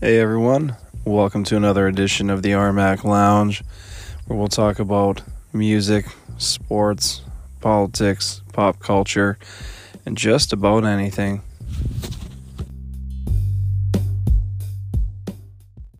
Hey everyone, welcome to another edition of the RMAC Lounge, where we'll talk about music, sports, politics, pop culture, and just about anything.